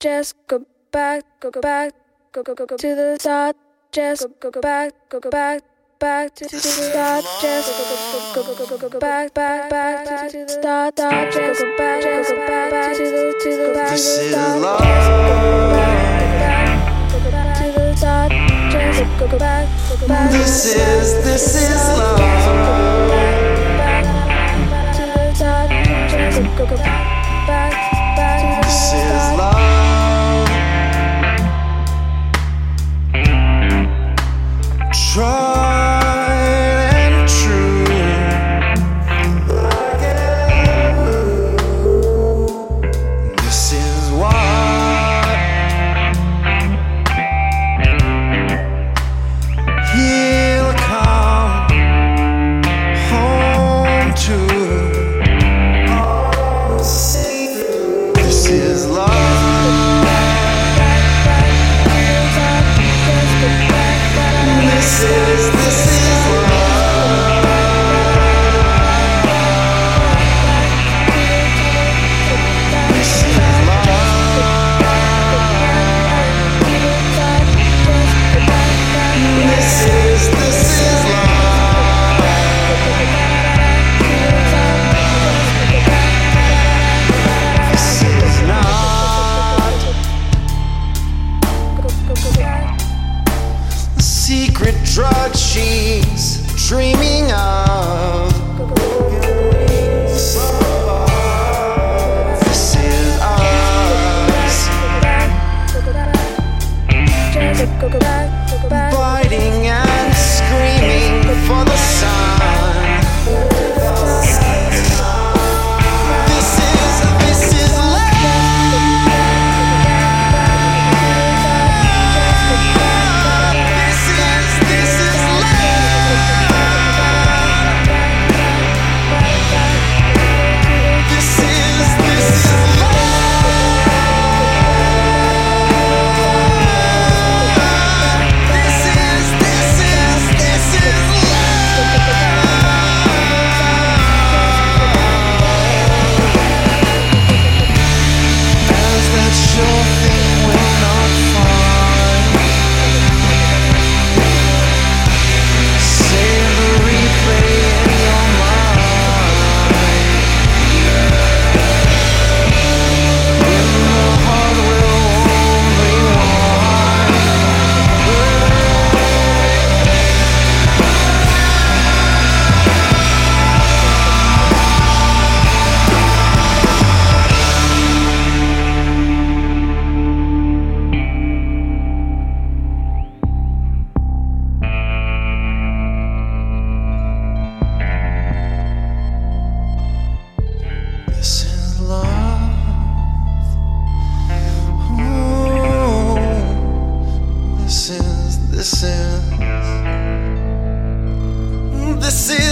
just go back, go go back, go go go go to the start, just go go back, go go back, back to the start, just go go go go go go go back, back back to the start, just go back, just go back, back to the to the back, This is love. go go back to the start, just go go back, go go back. This is, this is love. this is